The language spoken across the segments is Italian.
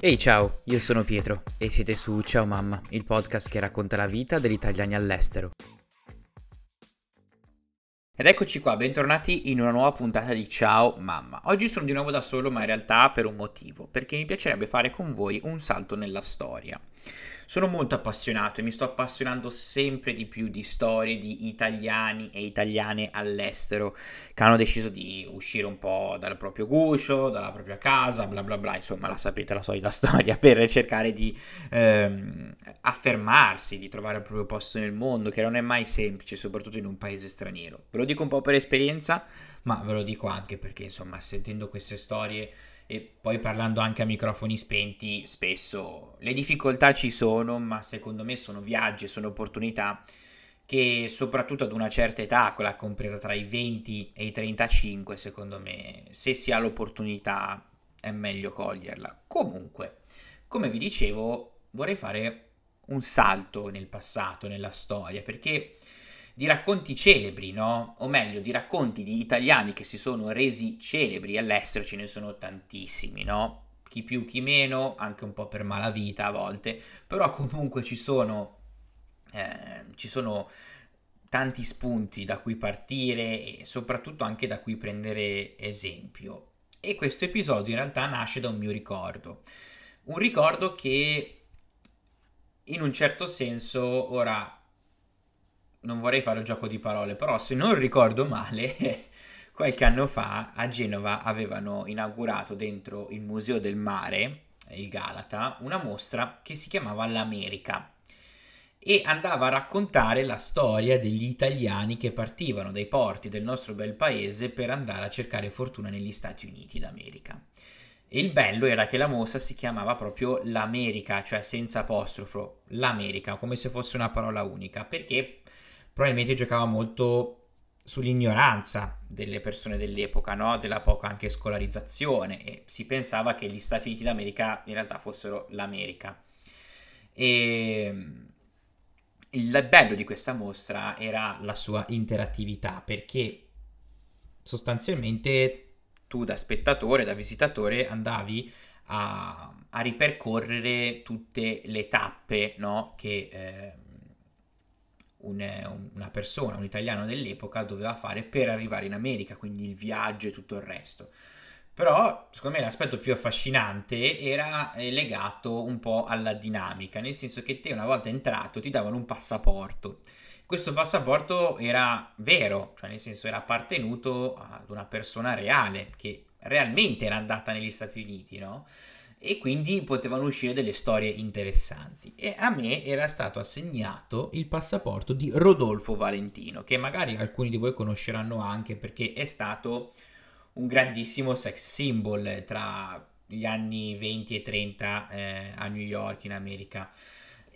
Ehi ciao, io sono Pietro e siete su Ciao Mamma, il podcast che racconta la vita degli italiani all'estero. Ed eccoci qua, bentornati in una nuova puntata di Ciao Mamma. Oggi sono di nuovo da solo, ma in realtà per un motivo, perché mi piacerebbe fare con voi un salto nella storia. Sono molto appassionato e mi sto appassionando sempre di più di storie di italiani e italiane all'estero che hanno deciso di uscire un po' dal proprio guscio, dalla propria casa, bla bla bla, insomma la sapete la solita storia, per cercare di ehm, affermarsi, di trovare il proprio posto nel mondo, che non è mai semplice, soprattutto in un paese straniero. Ve lo dico un po' per esperienza, ma ve lo dico anche perché insomma sentendo queste storie e poi parlando anche a microfoni spenti, spesso le difficoltà ci sono, ma secondo me sono viaggi, sono opportunità che soprattutto ad una certa età, quella compresa tra i 20 e i 35, secondo me, se si ha l'opportunità è meglio coglierla. Comunque, come vi dicevo, vorrei fare un salto nel passato, nella storia, perché di racconti celebri, no? O meglio, di racconti di italiani che si sono resi celebri all'estero ce ne sono tantissimi, no? Chi più, chi meno, anche un po' per malavita a volte, però comunque ci sono, eh, ci sono tanti spunti da cui partire e soprattutto anche da cui prendere esempio. E questo episodio in realtà nasce da un mio ricordo. Un ricordo che in un certo senso ora non vorrei fare un gioco di parole, però se non ricordo male, qualche anno fa a Genova avevano inaugurato dentro il Museo del Mare, il Galata, una mostra che si chiamava L'America e andava a raccontare la storia degli italiani che partivano dai porti del nostro bel paese per andare a cercare fortuna negli Stati Uniti d'America. E il bello era che la mostra si chiamava proprio l'America, cioè senza apostrofo, l'America, come se fosse una parola unica, perché probabilmente giocava molto sull'ignoranza delle persone dell'epoca, no? della poca anche scolarizzazione e si pensava che gli Stati Uniti d'America in realtà fossero l'America. E il bello di questa mostra era la sua interattività perché sostanzialmente tu da spettatore, da visitatore andavi a, a ripercorrere tutte le tappe no? che eh, un, una persona, un italiano dell'epoca doveva fare per arrivare in America, quindi il viaggio e tutto il resto. Però, secondo me, l'aspetto più affascinante era eh, legato un po' alla dinamica, nel senso che te una volta entrato ti davano un passaporto. Questo passaporto era vero, cioè nel senso era appartenuto ad una persona reale, che realmente era andata negli Stati Uniti, no? E quindi potevano uscire delle storie interessanti. E a me era stato assegnato il passaporto di Rodolfo Valentino, che magari alcuni di voi conosceranno anche perché è stato un grandissimo sex symbol tra gli anni 20 e 30 eh, a New York in America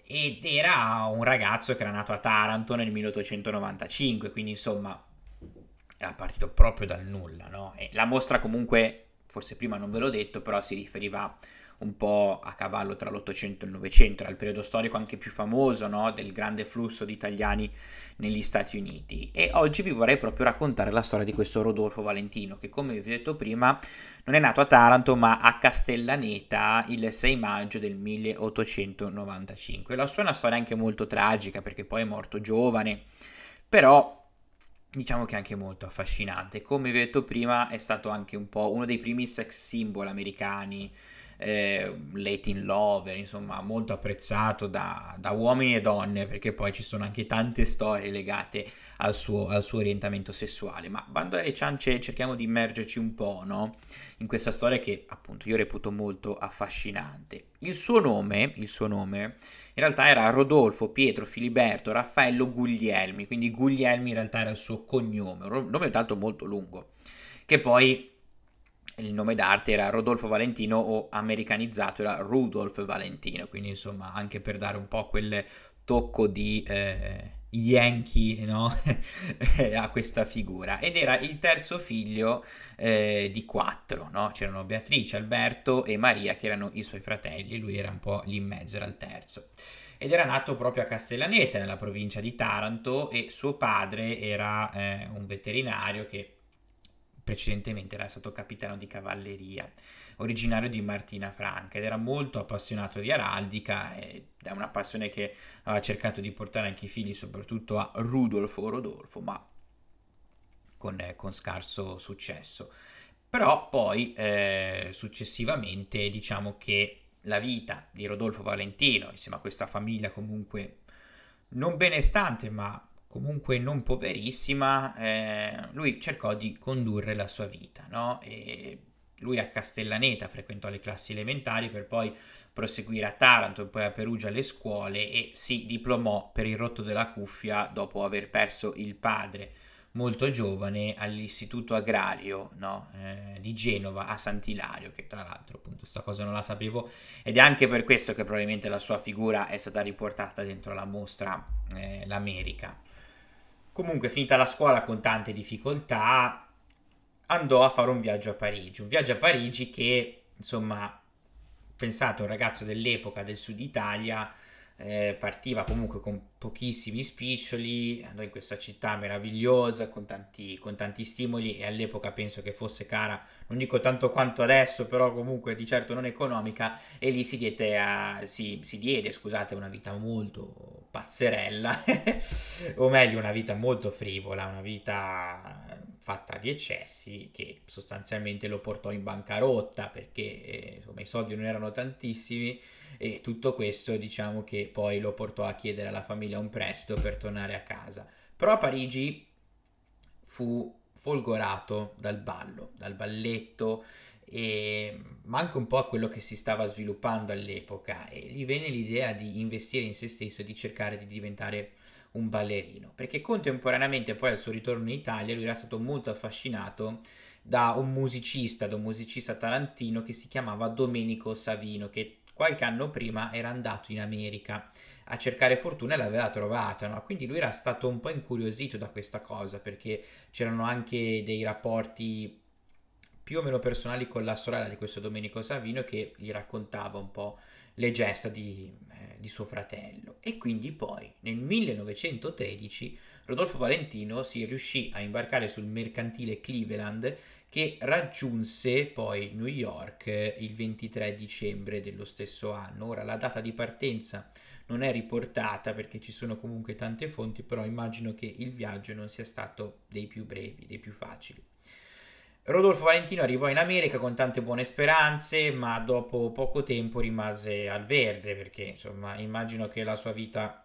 ed era un ragazzo che era nato a Taranto nel 1895 quindi insomma era partito proprio dal nulla no? la mostra comunque forse prima non ve l'ho detto, però si riferiva un po' a cavallo tra l'Ottocento e il Novecento, era il periodo storico anche più famoso no? del grande flusso di italiani negli Stati Uniti. E oggi vi vorrei proprio raccontare la storia di questo Rodolfo Valentino, che come vi ho detto prima non è nato a Taranto ma a Castellaneta il 6 maggio del 1895. La sua è una storia anche molto tragica perché poi è morto giovane, però diciamo che è anche molto affascinante. Come vi ho detto prima, è stato anche un po' uno dei primi sex symbol americani, eh, Latin Lover, insomma, molto apprezzato da, da, uomini e donne, perché poi ci sono anche tante storie legate al suo, al suo orientamento sessuale. Ma bando alle ciance, cerchiamo di immergerci un po', no? In questa storia che appunto io reputo molto affascinante. Il suo nome, il suo nome in realtà era Rodolfo Pietro Filiberto Raffaello Guglielmi, quindi Guglielmi in realtà era il suo cognome, un nome tanto molto lungo, che poi il nome d'arte era Rodolfo Valentino o americanizzato era Rudolf Valentino, quindi insomma anche per dare un po' quel tocco di eh, Yankee no? a questa figura ed era il terzo figlio eh, di quattro, no? c'erano Beatrice, Alberto e Maria che erano i suoi fratelli, lui era un po' lì in mezzo, era il terzo ed era nato proprio a Castellaneta nella provincia di Taranto e suo padre era eh, un veterinario che precedentemente era stato capitano di cavalleria, originario di Martina Franca ed era molto appassionato di araldica ed è una passione che aveva cercato di portare anche i figli soprattutto a Rudolfo Rodolfo, ma con, eh, con scarso successo. Però poi eh, successivamente diciamo che la vita di Rodolfo Valentino, insieme a questa famiglia comunque non benestante ma comunque non poverissima, eh, lui cercò di condurre la sua vita, no? E lui a Castellaneta frequentò le classi elementari per poi proseguire a Taranto e poi a Perugia le scuole e si diplomò per il rotto della cuffia dopo aver perso il padre molto giovane all'istituto agrario no? eh, di Genova a Sant'Ilario, che tra l'altro appunto questa cosa non la sapevo ed è anche per questo che probabilmente la sua figura è stata riportata dentro la mostra eh, L'America. Comunque, finita la scuola con tante difficoltà, andò a fare un viaggio a Parigi. Un viaggio a Parigi che, insomma, pensate, un ragazzo dell'epoca del sud Italia eh, partiva comunque con pochissimi spiccioli, andò in questa città meravigliosa con tanti, con tanti, stimoli e all'epoca penso che fosse cara, non dico tanto quanto adesso, però comunque di certo non economica e lì si, diede, a, si, si diede scusate, una vita molto pazzerella, o meglio una vita molto frivola, una vita fatta di eccessi che sostanzialmente lo portò in bancarotta perché eh, insomma, i soldi non erano tantissimi e tutto questo diciamo che poi lo portò a chiedere alla famiglia un prestito per tornare a casa. Però a Parigi fu folgorato dal ballo, dal balletto e ma anche un po' a quello che si stava sviluppando all'epoca e gli venne l'idea di investire in se stesso e di cercare di diventare un ballerino perché contemporaneamente poi al suo ritorno in Italia lui era stato molto affascinato da un musicista, da un musicista tarantino che si chiamava Domenico Savino che qualche anno prima era andato in America a cercare fortuna e l'aveva trovata, no? quindi lui era stato un po' incuriosito da questa cosa perché c'erano anche dei rapporti più o meno personali con la sorella di questo Domenico Savino che gli raccontava un po' le gesta di, eh, di suo fratello. E quindi poi nel 1913 Rodolfo Valentino si riuscì a imbarcare sul mercantile Cleveland che raggiunse poi New York il 23 dicembre dello stesso anno. Ora la data di partenza non è riportata perché ci sono comunque tante fonti, però immagino che il viaggio non sia stato dei più brevi, dei più facili. Rodolfo Valentino arrivò in America con tante buone speranze, ma dopo poco tempo rimase al verde perché insomma immagino che la sua vita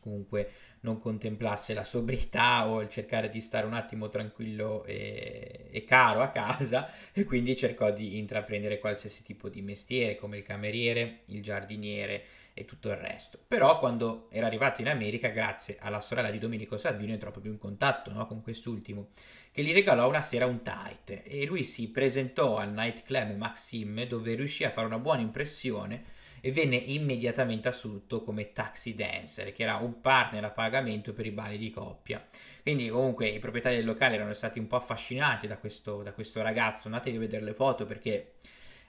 comunque non contemplasse la sobrietà o il cercare di stare un attimo tranquillo e, e, caro a casa e quindi cercò di intraprendere qualsiasi tipo di mestiere come il cameriere, il giardiniere e tutto il resto. Però quando era arrivato in America, grazie alla sorella di Domenico Salvino, entrò proprio in contatto no, con quest'ultimo, che gli regalò una sera un tight e lui si presentò al nightclub Maxim dove riuscì a fare una buona impressione e venne immediatamente assunto come taxi dancer, che era un partner a pagamento per i balli di coppia. Quindi comunque i proprietari del locale erano stati un po' affascinati da questo, da questo ragazzo, andate a vedere le foto perché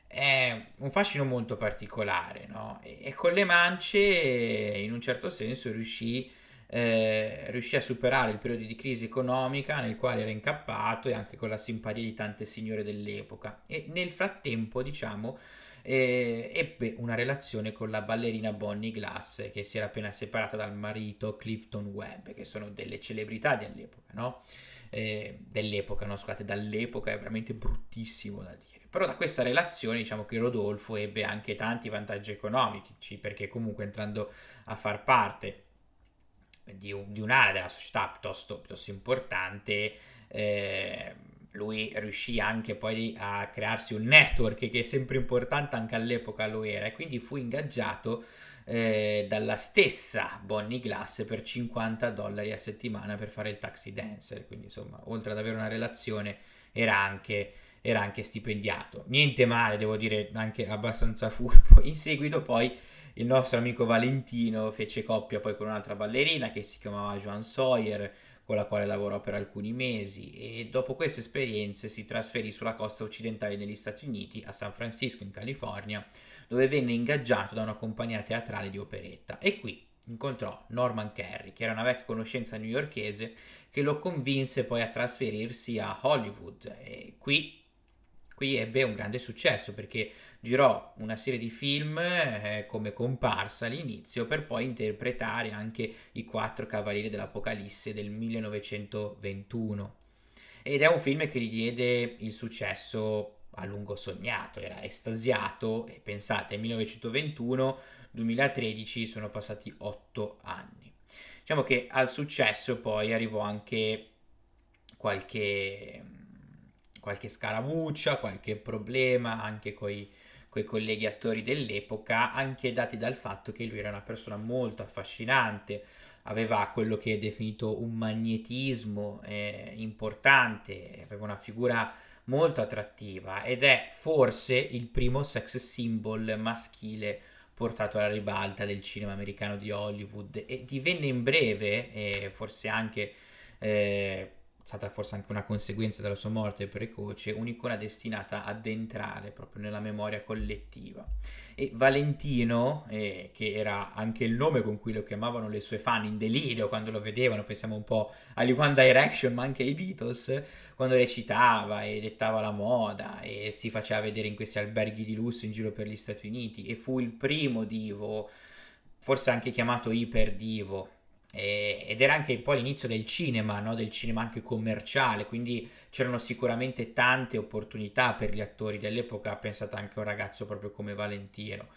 è un fascino molto particolare, no? E, e con le mance in un certo senso riuscì eh, riuscì a superare il periodo di crisi economica nel quale era incappato e anche con la simpatia di tante signore dell'epoca e nel frattempo diciamo eh, ebbe una relazione con la ballerina Bonnie Glass che si era appena separata dal marito Clifton Webb, che sono delle celebrità dell'epoca, no? Eh, dell'epoca, no, scusate, dall'epoca è veramente bruttissimo da dire. Però da questa relazione diciamo che Rodolfo ebbe anche tanti vantaggi economici, perché comunque entrando a far parte di, un, di un'area della società piuttosto, piuttosto importante, eh, lui riuscì anche poi a crearsi un network che è sempre importante anche all'epoca lo era e quindi fu ingaggiato eh, dalla stessa Bonnie Glass per 50 dollari a settimana per fare il taxi dancer. Quindi insomma oltre ad avere una relazione era anche, era anche stipendiato. Niente male devo dire anche abbastanza furbo. In seguito poi il nostro amico Valentino fece coppia poi con un'altra ballerina che si chiamava Joan Sawyer con la quale lavorò per alcuni mesi e dopo queste esperienze si trasferì sulla costa occidentale degli Stati Uniti, a San Francisco in California, dove venne ingaggiato da una compagnia teatrale di operetta. E qui incontrò Norman Kerry, che era una vecchia conoscenza newyorkese, che lo convinse poi a trasferirsi a Hollywood. E qui, qui ebbe un grande successo perché girò una serie di film eh, come comparsa all'inizio per poi interpretare anche i Quattro Cavalieri dell'Apocalisse del 1921 ed è un film che gli diede il successo a lungo sognato, era estasiato e pensate, 1921-2013 sono passati otto anni. Diciamo che al successo poi arrivò anche qualche, qualche scaramuccia, qualche problema anche con i colleghi attori dell'epoca, anche dati dal fatto che lui era una persona molto affascinante, aveva quello che è definito un magnetismo eh, importante, aveva una figura molto attrattiva ed è forse il primo sex symbol maschile portato alla ribalta del cinema americano di Hollywood e divenne in breve, e forse anche eh, stata forse anche una conseguenza della sua morte precoce, un'icona destinata ad entrare proprio nella memoria collettiva. E Valentino, eh, che era anche il nome con cui lo chiamavano le sue fan in delirio quando lo vedevano, pensiamo un po' agli One Direction, ma anche ai Beatles, quando recitava e dettava la moda e si faceva vedere in questi alberghi di lusso in giro per gli Stati Uniti e fu il primo divo, forse anche chiamato iperdivo, ed era anche poi l'inizio del cinema, no? del cinema anche commerciale, quindi c'erano sicuramente tante opportunità per gli attori dell'epoca, pensate anche a un ragazzo proprio come Valentino.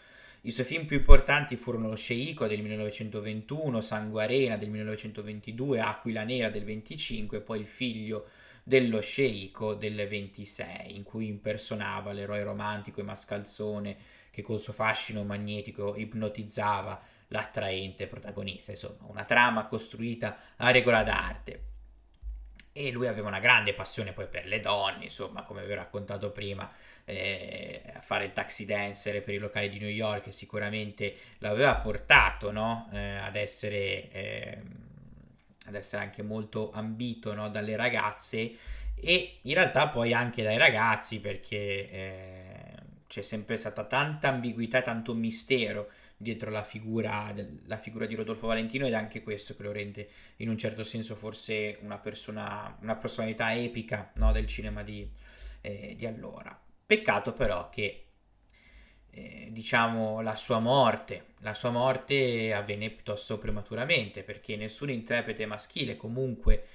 I suoi film più importanti furono Lo Sceicco del 1921, Sangue Arena del 1922, Aquila Nera del 25 e poi Il figlio dello sceicco del 26, in cui impersonava l'eroe romantico e mascalzone che col suo fascino magnetico ipnotizzava l'attraente protagonista, insomma, una trama costruita a regola d'arte. E lui aveva una grande passione poi per le donne, insomma, come vi ho raccontato prima, eh, fare il taxi dancer per i locali di New York sicuramente l'aveva portato no? eh, ad, essere, eh, ad essere anche molto ambito no? dalle ragazze e in realtà poi anche dai ragazzi perché eh, c'è sempre stata tanta ambiguità, tanto mistero dietro la figura, la figura, di Rodolfo Valentino ed è anche questo che lo rende in un certo senso forse una, persona, una personalità epica no, del cinema di, eh, di, allora. Peccato però che eh, diciamo la sua morte, la sua morte avvenne piuttosto prematuramente perché nessun interprete maschile comunque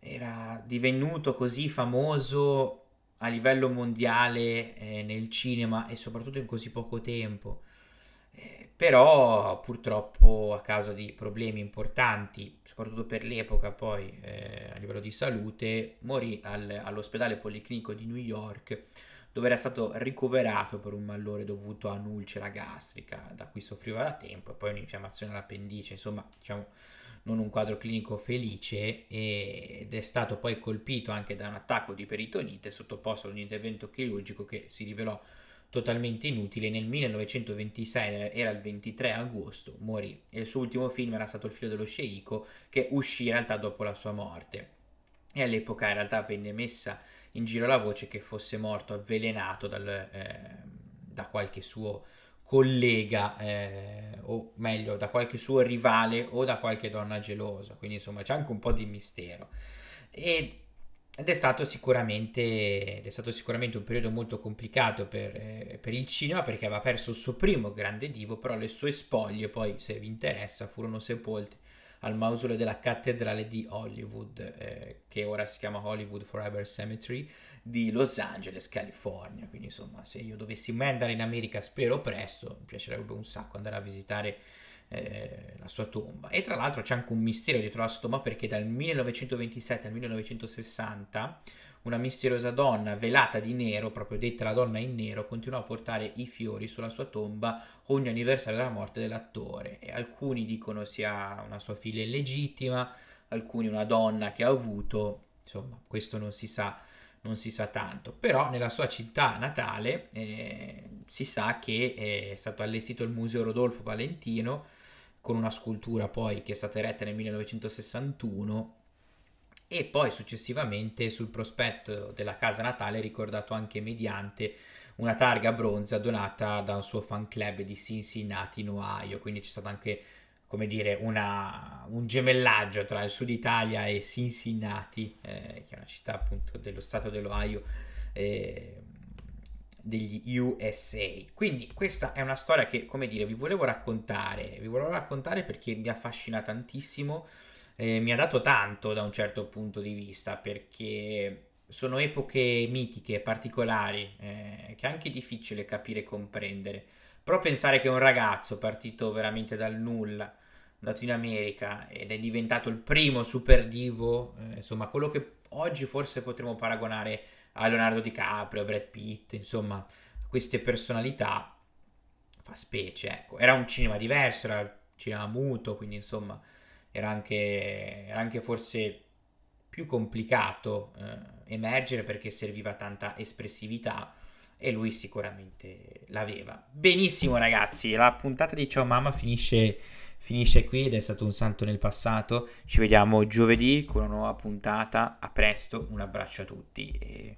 era divenuto così famoso a livello mondiale eh, nel cinema e soprattutto in così poco tempo però purtroppo a causa di problemi importanti, soprattutto per l'epoca poi eh, a livello di salute, morì al, all'ospedale policlinico di New York dove era stato ricoverato per un malore dovuto a un'ulcera gastrica da cui soffriva da tempo e poi un'infiammazione all'appendice, insomma diciamo non un quadro clinico felice ed è stato poi colpito anche da un attacco di peritonite sottoposto ad un intervento chirurgico che si rivelò totalmente inutile. Nel 1926, era il 23 agosto, morì e il suo ultimo film era stato Il figlio dello sceicco, che uscì in realtà dopo la sua morte. E all'epoca in realtà venne messa in giro la voce che fosse morto avvelenato dal, eh, da qualche suo collega, eh, o meglio, da qualche suo rivale o da qualche donna gelosa. Quindi insomma c'è anche un po' di mistero. E ed è stato sicuramente, è stato sicuramente un periodo molto complicato per, eh, per, il cinema perché aveva perso il suo primo grande divo, però le sue spoglie poi, se vi interessa, furono sepolte al mausoleo della cattedrale di Hollywood, eh, che ora si chiama Hollywood Forever Cemetery, di Los Angeles, California. Quindi insomma, se io dovessi mai andare in America, spero presto, mi piacerebbe un sacco andare a visitare eh, la sua tomba. E tra l'altro c'è anche un mistero dietro la sua tomba perché dal 1927 al 1960 una misteriosa donna velata di nero, proprio detta la donna in nero, continuò a portare i fiori sulla sua tomba ogni anniversario della morte dell'attore. E alcuni dicono sia una sua figlia illegittima, alcuni una donna che ha avuto, insomma, questo non si sa non si sa tanto, però nella sua città natale eh, si sa che è stato allestito il Museo Rodolfo Valentino con una scultura poi che è stata eretta nel 1961 e poi successivamente sul prospetto della casa natale ricordato anche mediante una targa bronza donata da un suo fan club di Cincinnati in Ohio, quindi c'è stato anche come dire, una, un gemellaggio tra il sud Italia e Cincinnati, eh, che è una città appunto dello stato dell'Ohio. Eh, degli USA. Quindi questa è una storia che, come dire, vi volevo raccontare, vi volevo raccontare perché mi affascina tantissimo, eh, mi ha dato tanto da un certo punto di vista, perché sono epoche mitiche, particolari, eh, che è anche difficile capire e comprendere. Però pensare che un ragazzo partito veramente dal nulla, andato in America ed è diventato il primo super divo, eh, insomma, quello che oggi forse potremmo paragonare a Leonardo DiCaprio, a Brad Pitt, insomma, queste personalità fa specie, ecco. Era un cinema diverso, era il cinema muto, quindi insomma, era anche, era anche forse più complicato eh, emergere perché serviva tanta espressività e lui sicuramente l'aveva. Benissimo ragazzi, la puntata di Ciao Mamma finisce, finisce qui ed è stato un salto nel passato. Ci vediamo giovedì con una nuova puntata. A presto, un abbraccio a tutti e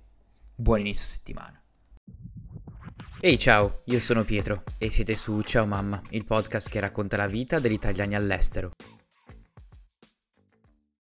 buon inizio settimana. Ehi ciao, io sono Pietro e siete su Ciao Mamma, il podcast che racconta la vita degli italiani all'estero.